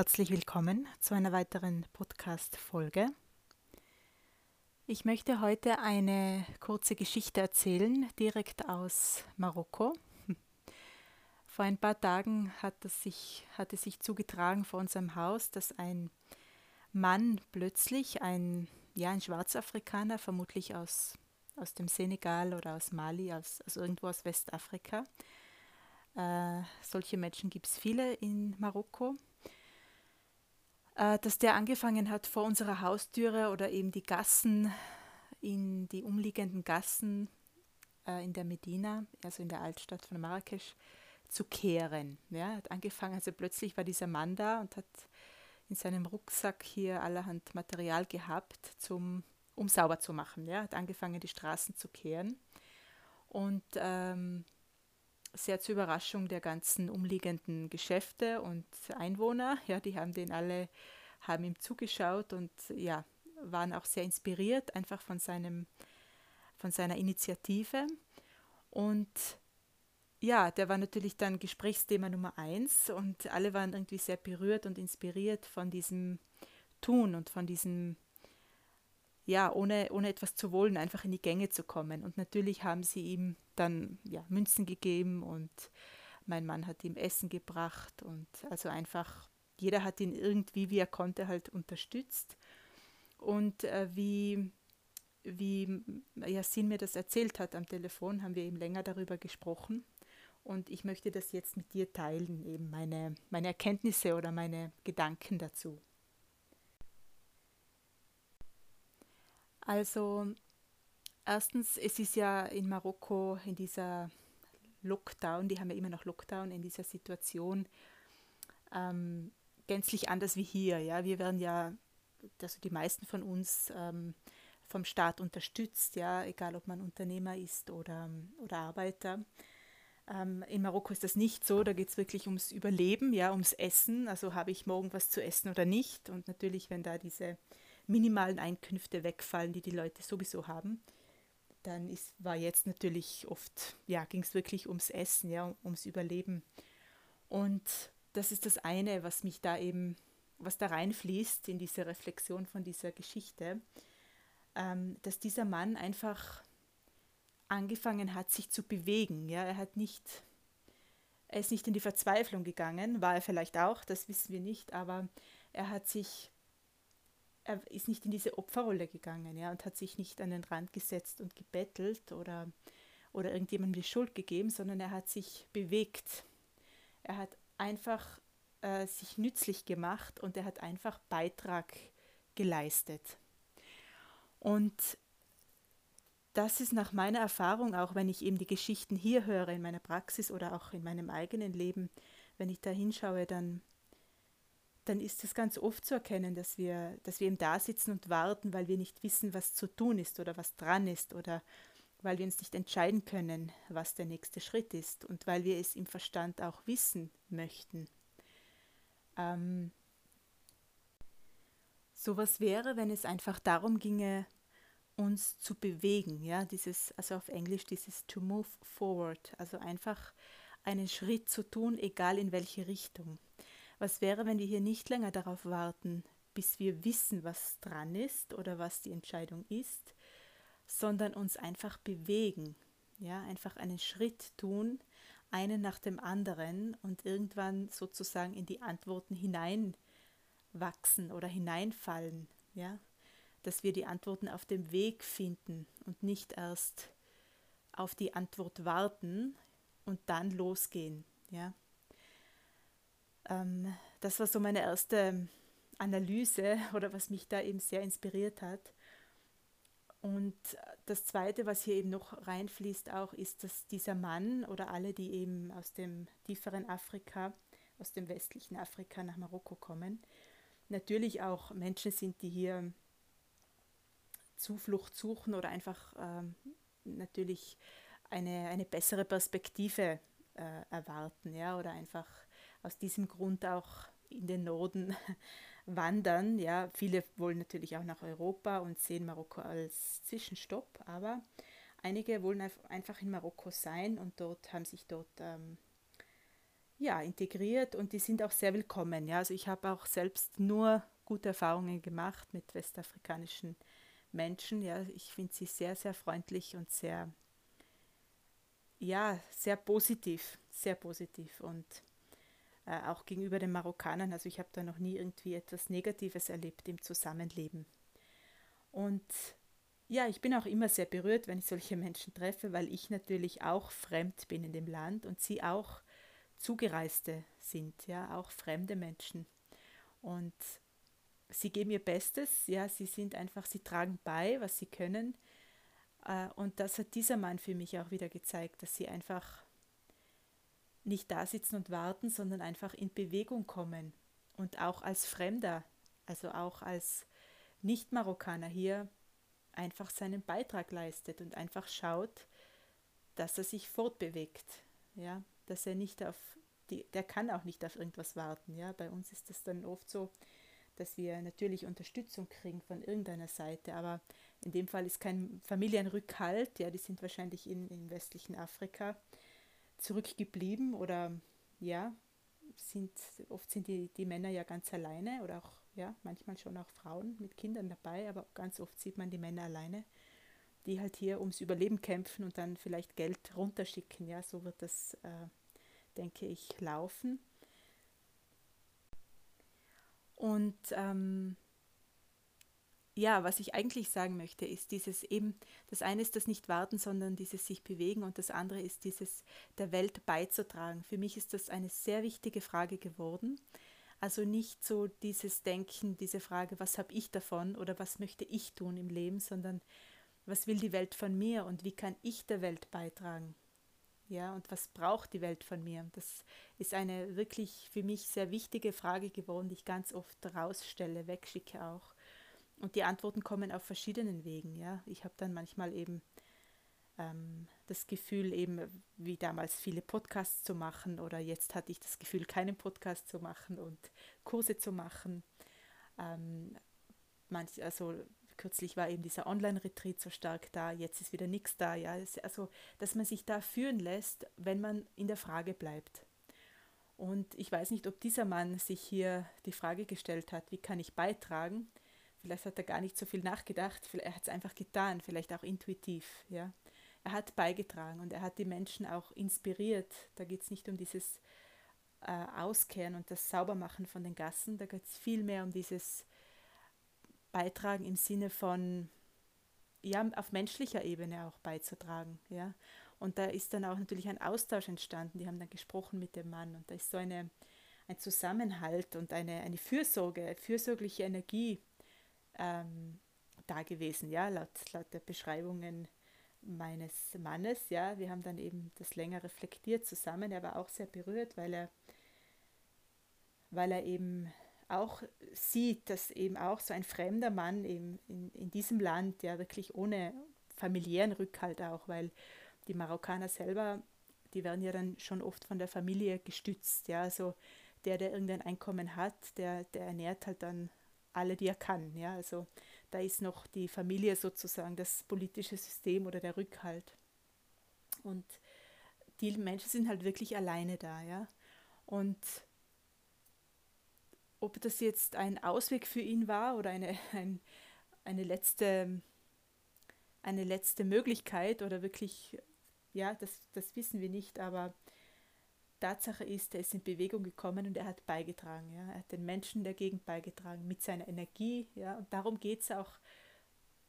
Herzlich willkommen zu einer weiteren Podcast-Folge. Ich möchte heute eine kurze Geschichte erzählen, direkt aus Marokko. Vor ein paar Tagen hat es sich, hat es sich zugetragen vor unserem Haus, dass ein Mann plötzlich, ein, ja, ein Schwarzafrikaner, vermutlich aus, aus dem Senegal oder aus Mali, aus, aus irgendwo aus Westafrika, äh, solche Menschen gibt es viele in Marokko, dass der angefangen hat, vor unserer Haustüre oder eben die Gassen, in die umliegenden Gassen äh, in der Medina, also in der Altstadt von Marrakesch, zu kehren. Ja, hat angefangen, also plötzlich war dieser Mann da und hat in seinem Rucksack hier allerhand Material gehabt, zum, um sauber zu machen. Ja, hat angefangen, die Straßen zu kehren. Und ähm, sehr zur Überraschung der ganzen umliegenden Geschäfte und Einwohner. Ja, die haben den alle, haben ihm zugeschaut und ja, waren auch sehr inspiriert einfach von seinem, von seiner Initiative. Und ja, der war natürlich dann Gesprächsthema Nummer eins und alle waren irgendwie sehr berührt und inspiriert von diesem Tun und von diesem ja, ohne, ohne etwas zu wollen, einfach in die Gänge zu kommen. Und natürlich haben sie ihm dann ja, Münzen gegeben und mein Mann hat ihm Essen gebracht und also einfach, jeder hat ihn irgendwie, wie er konnte, halt unterstützt. Und äh, wie, wie Yasin mir das erzählt hat am Telefon, haben wir eben länger darüber gesprochen. Und ich möchte das jetzt mit dir teilen, eben meine, meine Erkenntnisse oder meine Gedanken dazu. Also erstens, es ist ja in Marokko in dieser Lockdown, die haben ja immer noch Lockdown in dieser Situation, ähm, gänzlich anders wie hier. Ja, wir werden ja, also die meisten von uns ähm, vom Staat unterstützt, ja, egal ob man Unternehmer ist oder, oder Arbeiter. Ähm, in Marokko ist das nicht so, da geht es wirklich ums Überleben, ja, ums Essen. Also habe ich morgen was zu essen oder nicht. Und natürlich, wenn da diese minimalen Einkünfte wegfallen, die die Leute sowieso haben, dann ist, war jetzt natürlich oft, ja, ging es wirklich ums Essen, ja, ums Überleben. Und das ist das eine, was mich da eben, was da reinfließt in diese Reflexion von dieser Geschichte, ähm, dass dieser Mann einfach angefangen hat, sich zu bewegen. Ja, er hat nicht, er ist nicht in die Verzweiflung gegangen, war er vielleicht auch, das wissen wir nicht, aber er hat sich er ist nicht in diese Opferrolle gegangen ja, und hat sich nicht an den Rand gesetzt und gebettelt oder, oder irgendjemandem die Schuld gegeben, sondern er hat sich bewegt. Er hat einfach äh, sich nützlich gemacht und er hat einfach Beitrag geleistet. Und das ist nach meiner Erfahrung, auch wenn ich eben die Geschichten hier höre in meiner Praxis oder auch in meinem eigenen Leben, wenn ich da hinschaue, dann dann ist es ganz oft zu erkennen, dass wir, dass wir eben da sitzen und warten, weil wir nicht wissen, was zu tun ist oder was dran ist oder weil wir uns nicht entscheiden können, was der nächste Schritt ist und weil wir es im Verstand auch wissen möchten. Ähm, sowas wäre, wenn es einfach darum ginge, uns zu bewegen, ja, dieses, also auf Englisch dieses to move forward, also einfach einen Schritt zu tun, egal in welche Richtung. Was wäre, wenn wir hier nicht länger darauf warten, bis wir wissen, was dran ist oder was die Entscheidung ist, sondern uns einfach bewegen, ja, einfach einen Schritt tun, einen nach dem anderen und irgendwann sozusagen in die Antworten hineinwachsen oder hineinfallen, ja, dass wir die Antworten auf dem Weg finden und nicht erst auf die Antwort warten und dann losgehen, ja. Ähm, das war so meine erste Analyse oder was mich da eben sehr inspiriert hat. Und das Zweite, was hier eben noch reinfließt, auch ist, dass dieser Mann oder alle, die eben aus dem tieferen Afrika, aus dem westlichen Afrika nach Marokko kommen, natürlich auch Menschen sind, die hier Zuflucht suchen oder einfach ähm, natürlich eine, eine bessere Perspektive äh, erwarten, ja, oder einfach aus diesem Grund auch in den Norden wandern. Ja, viele wollen natürlich auch nach Europa und sehen Marokko als Zwischenstopp, aber einige wollen einfach in Marokko sein und dort haben sich dort ähm, ja, integriert und die sind auch sehr willkommen. Ja, also ich habe auch selbst nur gute Erfahrungen gemacht mit westafrikanischen Menschen. Ja, ich finde sie sehr, sehr freundlich und sehr, ja, sehr positiv, sehr positiv und äh, auch gegenüber den Marokkanern. Also ich habe da noch nie irgendwie etwas Negatives erlebt im Zusammenleben. Und ja, ich bin auch immer sehr berührt, wenn ich solche Menschen treffe, weil ich natürlich auch fremd bin in dem Land und sie auch Zugereiste sind, ja, auch fremde Menschen. Und sie geben ihr Bestes, ja, sie sind einfach, sie tragen bei, was sie können. Äh, und das hat dieser Mann für mich auch wieder gezeigt, dass sie einfach nicht da sitzen und warten, sondern einfach in Bewegung kommen. Und auch als Fremder, also auch als Nicht-Marokkaner hier einfach seinen Beitrag leistet und einfach schaut, dass er sich fortbewegt, ja, dass er nicht auf die, der kann auch nicht auf irgendwas warten, ja. Bei uns ist es dann oft so, dass wir natürlich Unterstützung kriegen von irgendeiner Seite, aber in dem Fall ist kein Familienrückhalt, ja, die sind wahrscheinlich in, in westlichen Afrika zurückgeblieben oder ja, sind, oft sind die, die Männer ja ganz alleine oder auch, ja, manchmal schon auch Frauen mit Kindern dabei, aber ganz oft sieht man die Männer alleine, die halt hier ums Überleben kämpfen und dann vielleicht Geld runterschicken, ja, so wird das, äh, denke ich, laufen. Und ähm, ja, was ich eigentlich sagen möchte, ist dieses eben, das eine ist das Nicht-Warten, sondern dieses sich bewegen und das andere ist dieses der Welt beizutragen. Für mich ist das eine sehr wichtige Frage geworden. Also nicht so dieses Denken, diese Frage, was habe ich davon oder was möchte ich tun im Leben, sondern was will die Welt von mir und wie kann ich der Welt beitragen? Ja, und was braucht die Welt von mir? Das ist eine wirklich für mich sehr wichtige Frage geworden, die ich ganz oft rausstelle, wegschicke auch. Und die Antworten kommen auf verschiedenen Wegen. Ja, ich habe dann manchmal eben ähm, das Gefühl, eben wie damals viele Podcasts zu machen oder jetzt hatte ich das Gefühl, keinen Podcast zu machen und Kurse zu machen. Ähm, manch, also kürzlich war eben dieser Online-Retreat so stark da, jetzt ist wieder nichts da. Ja, also dass man sich da führen lässt, wenn man in der Frage bleibt. Und ich weiß nicht, ob dieser Mann sich hier die Frage gestellt hat, wie kann ich beitragen? Vielleicht hat er gar nicht so viel nachgedacht, er hat es einfach getan, vielleicht auch intuitiv. Ja. Er hat beigetragen und er hat die Menschen auch inspiriert. Da geht es nicht um dieses äh, Auskehren und das Saubermachen von den Gassen, da geht es vielmehr um dieses Beitragen im Sinne von, ja, auf menschlicher Ebene auch beizutragen. Ja. Und da ist dann auch natürlich ein Austausch entstanden. Die haben dann gesprochen mit dem Mann und da ist so eine, ein Zusammenhalt und eine, eine Fürsorge, fürsorgliche Energie ähm, da gewesen, ja, laut, laut der Beschreibungen meines Mannes, ja. Wir haben dann eben das länger reflektiert zusammen. Er war auch sehr berührt, weil er, weil er eben auch sieht, dass eben auch so ein fremder Mann eben in, in diesem Land, ja wirklich ohne familiären Rückhalt auch, weil die Marokkaner selber, die werden ja dann schon oft von der Familie gestützt, ja, also der, der irgendein Einkommen hat, der, der ernährt halt dann alle, die er kann. Ja? Also da ist noch die Familie sozusagen das politische System oder der Rückhalt. Und die Menschen sind halt wirklich alleine da. Ja? Und ob das jetzt ein Ausweg für ihn war oder eine, ein, eine, letzte, eine letzte Möglichkeit oder wirklich, ja, das, das wissen wir nicht, aber Tatsache ist, er ist in Bewegung gekommen und er hat beigetragen. Ja. Er hat den Menschen der Gegend beigetragen mit seiner Energie. Ja. Und darum geht es auch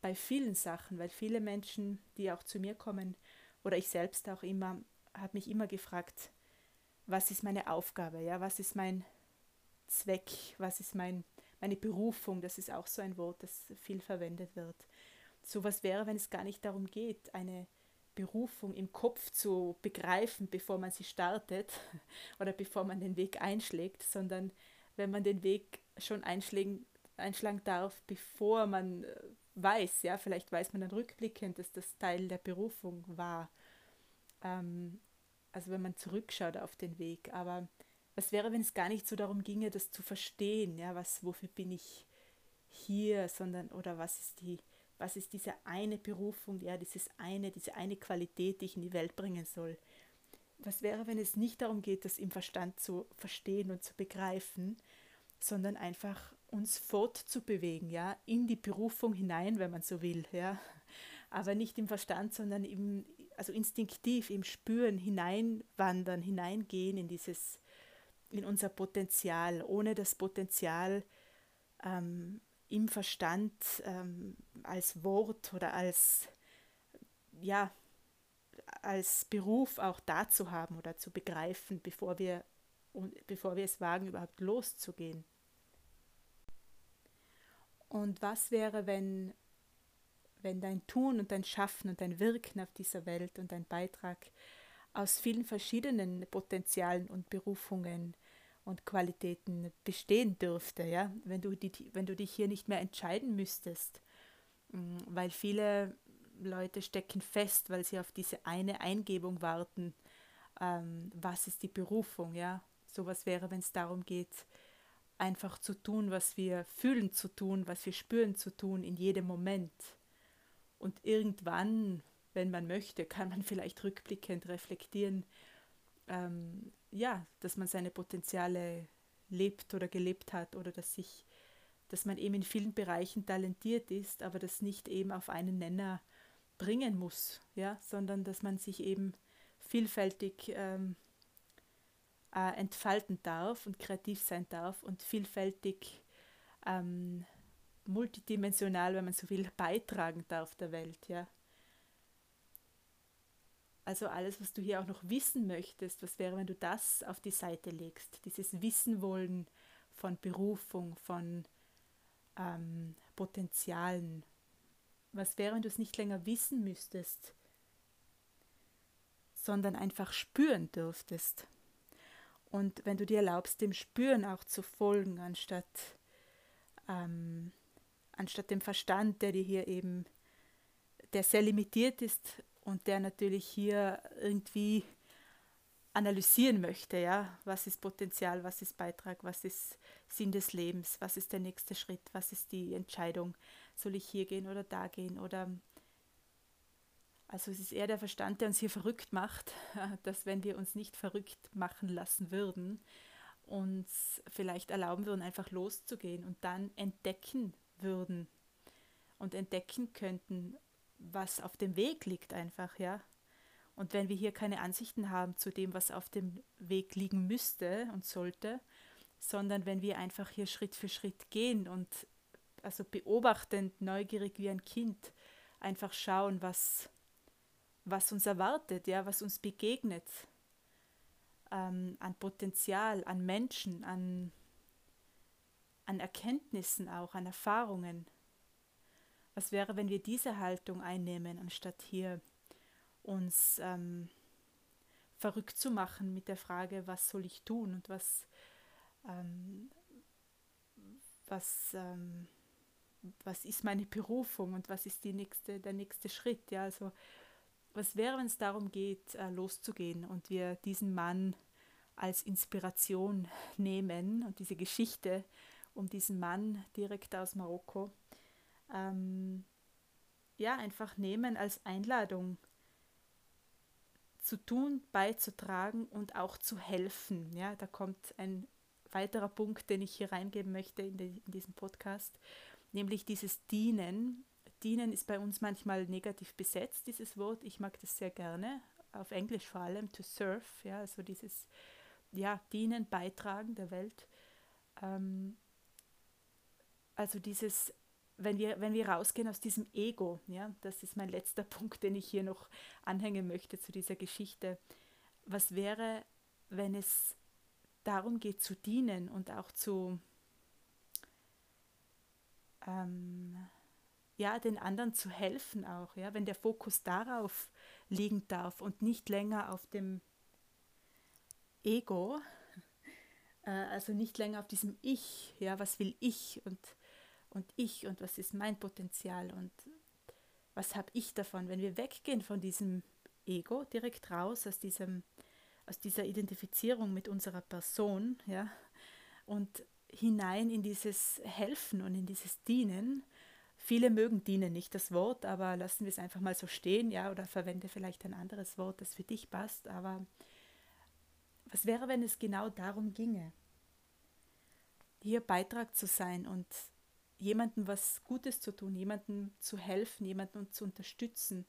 bei vielen Sachen, weil viele Menschen, die auch zu mir kommen, oder ich selbst auch immer, habe mich immer gefragt, was ist meine Aufgabe, ja, was ist mein Zweck, was ist mein, meine Berufung, das ist auch so ein Wort, das viel verwendet wird. So was wäre, wenn es gar nicht darum geht, eine Berufung im Kopf zu begreifen, bevor man sie startet oder bevor man den Weg einschlägt, sondern wenn man den Weg schon einschlagen, einschlagen darf, bevor man äh, weiß, ja, vielleicht weiß man dann rückblickend, dass das Teil der Berufung war. Ähm, also wenn man zurückschaut auf den Weg. Aber was wäre, wenn es gar nicht so darum ginge, das zu verstehen, ja, was, wofür bin ich hier, sondern oder was ist die was ist diese eine Berufung, ja, dieses eine, diese eine Qualität, die ich in die Welt bringen soll. was wäre, wenn es nicht darum geht, das im Verstand zu verstehen und zu begreifen, sondern einfach uns fortzubewegen, ja, in die Berufung hinein, wenn man so will, ja. Aber nicht im Verstand, sondern im, also instinktiv im Spüren hineinwandern, hineingehen in dieses, in unser Potenzial, ohne das Potenzial ähm, im Verstand ähm, als Wort oder als, ja, als Beruf auch da zu haben oder zu begreifen, bevor wir, bevor wir es wagen, überhaupt loszugehen. Und was wäre, wenn, wenn dein Tun und dein Schaffen und dein Wirken auf dieser Welt und dein Beitrag aus vielen verschiedenen Potenzialen und Berufungen und Qualitäten bestehen dürfte, ja, wenn du, die, wenn du dich hier nicht mehr entscheiden müsstest, mm, weil viele Leute stecken fest, weil sie auf diese eine Eingebung warten, ähm, was ist die Berufung, ja, sowas wäre, wenn es darum geht, einfach zu tun, was wir fühlen zu tun, was wir spüren zu tun in jedem Moment. Und irgendwann, wenn man möchte, kann man vielleicht rückblickend reflektieren, ähm, ja, dass man seine Potenziale lebt oder gelebt hat oder dass sich, dass man eben in vielen Bereichen talentiert ist, aber das nicht eben auf einen Nenner bringen muss, ja, sondern dass man sich eben vielfältig ähm, äh, entfalten darf und kreativ sein darf und vielfältig ähm, multidimensional, wenn man so will, beitragen darf der Welt, ja. Also alles, was du hier auch noch wissen möchtest, was wäre, wenn du das auf die Seite legst, dieses Wissen wollen von Berufung, von ähm, Potenzialen. Was wäre, wenn du es nicht länger wissen müsstest, sondern einfach spüren dürftest? Und wenn du dir erlaubst, dem Spüren auch zu folgen, anstatt, ähm, anstatt dem Verstand, der dir hier eben, der sehr limitiert ist und der natürlich hier irgendwie analysieren möchte, ja, was ist Potenzial, was ist Beitrag, was ist Sinn des Lebens, was ist der nächste Schritt, was ist die Entscheidung, soll ich hier gehen oder da gehen oder also es ist eher der Verstand, der uns hier verrückt macht, dass wenn wir uns nicht verrückt machen lassen würden, uns vielleicht erlauben würden, einfach loszugehen und dann entdecken würden und entdecken könnten, was auf dem Weg liegt einfach, ja. Und wenn wir hier keine Ansichten haben zu dem, was auf dem Weg liegen müsste und sollte, sondern wenn wir einfach hier Schritt für Schritt gehen und also beobachtend, neugierig wie ein Kind, einfach schauen, was, was uns erwartet, ja, was uns begegnet, ähm, an Potenzial, an Menschen, an, an Erkenntnissen auch, an Erfahrungen. Was wäre, wenn wir diese Haltung einnehmen, anstatt hier uns ähm, verrückt zu machen mit der Frage, was soll ich tun und was, ähm, was, ähm, was ist meine Berufung und was ist die nächste, der nächste Schritt. Ja, also was wäre, wenn es darum geht, äh, loszugehen und wir diesen Mann als Inspiration nehmen und diese Geschichte um diesen Mann direkt aus Marokko ähm, ja einfach nehmen als Einladung zu tun, beizutragen und auch zu helfen. Ja, da kommt ein weiterer Punkt, den ich hier reingeben möchte in, de, in diesem Podcast, nämlich dieses Dienen dienen ist bei uns manchmal negativ besetzt, dieses Wort. Ich mag das sehr gerne, auf Englisch vor allem, to serve, ja, also dieses, ja, dienen, beitragen der Welt. Ähm, also dieses, wenn wir, wenn wir rausgehen aus diesem Ego, ja, das ist mein letzter Punkt, den ich hier noch anhängen möchte zu dieser Geschichte. Was wäre, wenn es darum geht zu dienen und auch zu, ähm, ja, den anderen zu helfen auch, ja, wenn der Fokus darauf liegen darf und nicht länger auf dem Ego, äh, also nicht länger auf diesem Ich, ja, was will ich und, und ich und was ist mein Potenzial und was habe ich davon, wenn wir weggehen von diesem Ego direkt raus aus diesem aus dieser Identifizierung mit unserer Person, ja, und hinein in dieses Helfen und in dieses Dienen, Viele mögen dienen nicht das Wort, aber lassen wir es einfach mal so stehen, ja, oder verwende vielleicht ein anderes Wort, das für dich passt. Aber Was wäre, wenn es genau darum ginge, hier Beitrag zu sein und jemandem was Gutes zu tun, jemandem zu helfen, jemanden zu unterstützen.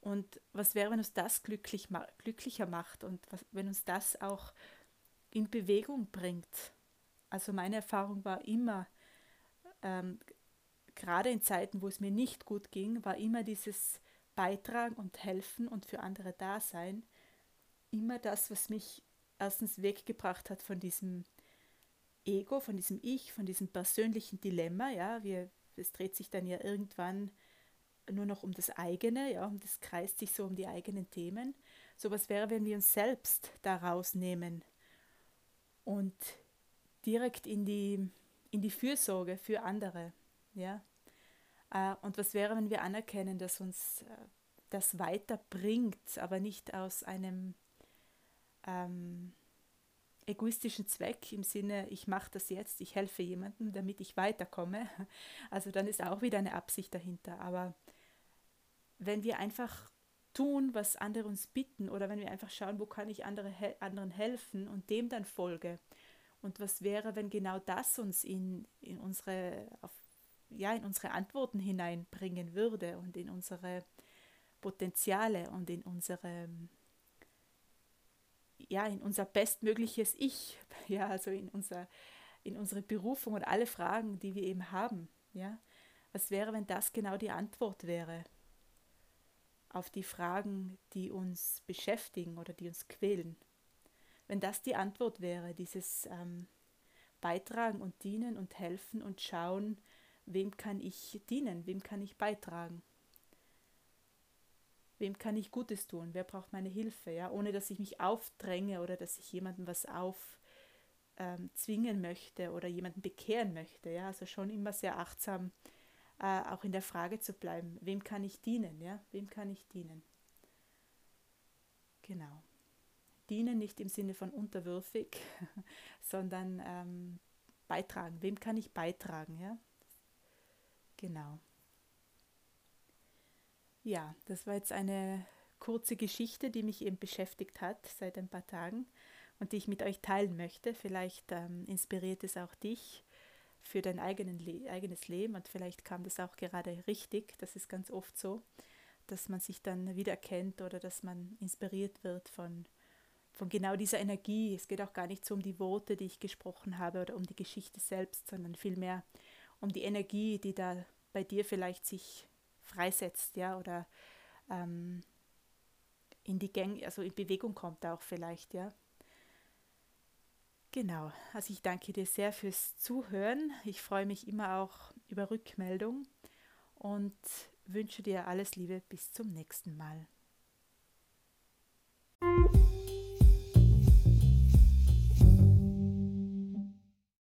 Und was wäre, wenn uns das glücklich, glücklicher macht und was, wenn uns das auch in Bewegung bringt? Also meine Erfahrung war immer, ähm, gerade in Zeiten, wo es mir nicht gut ging, war immer dieses Beitragen und Helfen und für andere da sein, immer das, was mich erstens weggebracht hat von diesem Ego, von diesem Ich, von diesem persönlichen Dilemma, ja, wir, es dreht sich dann ja irgendwann nur noch um das eigene, ja, und es kreist sich so um die eigenen Themen. So was wäre, wenn wir uns selbst da rausnehmen und direkt in die, in die Fürsorge für andere, ja. Äh, und was wäre, wenn wir anerkennen, dass uns äh, das weiterbringt, aber nicht aus einem ähm, egoistischen Zweck im Sinne, ich mache das jetzt, ich helfe jemandem, damit ich weiterkomme. Also dann ist auch wieder eine Absicht dahinter. Aber wenn wir einfach tun, was andere uns bitten oder wenn wir einfach schauen, wo kann ich andere, anderen helfen und dem dann folge. Und was wäre, wenn genau das uns in, in, unsere, auf, ja, in unsere Antworten hineinbringen würde und in unsere Potenziale und in unsere ja, in unser bestmögliches Ich, ja, also in, unser, in unsere Berufung und alle Fragen, die wir eben haben. Ja. Was wäre, wenn das genau die Antwort wäre auf die Fragen, die uns beschäftigen oder die uns quälen? Wenn das die Antwort wäre, dieses ähm, Beitragen und Dienen und Helfen und Schauen, wem kann ich dienen, wem kann ich beitragen? Wem kann ich Gutes tun, wer braucht meine Hilfe, ja, ohne dass ich mich aufdränge oder dass ich jemandem was aufzwingen ähm, möchte oder jemanden bekehren möchte, ja, also schon immer sehr achtsam äh, auch in der Frage zu bleiben, wem kann ich dienen, ja, wem kann ich dienen. Genau. Dienen nicht im Sinne von unterwürfig, sondern ähm, beitragen. Wem kann ich beitragen, ja? Genau. Ja, das war jetzt eine kurze Geschichte, die mich eben beschäftigt hat seit ein paar Tagen und die ich mit euch teilen möchte. Vielleicht ähm, inspiriert es auch dich für dein Le eigenes Leben und vielleicht kam das auch gerade richtig. Das ist ganz oft so, dass man sich dann wiedererkennt oder dass man inspiriert wird von, von genau dieser Energie. Es geht auch gar nicht so um die Worte, die ich gesprochen habe oder um die Geschichte selbst, sondern vielmehr um die Energie, die da bei dir vielleicht sich freisetzt, ja, oder ähm, in die Gang, also in Bewegung kommt auch vielleicht, ja. Genau, also ich danke dir sehr fürs Zuhören. Ich freue mich immer auch über Rückmeldung und wünsche dir alles Liebe bis zum nächsten Mal.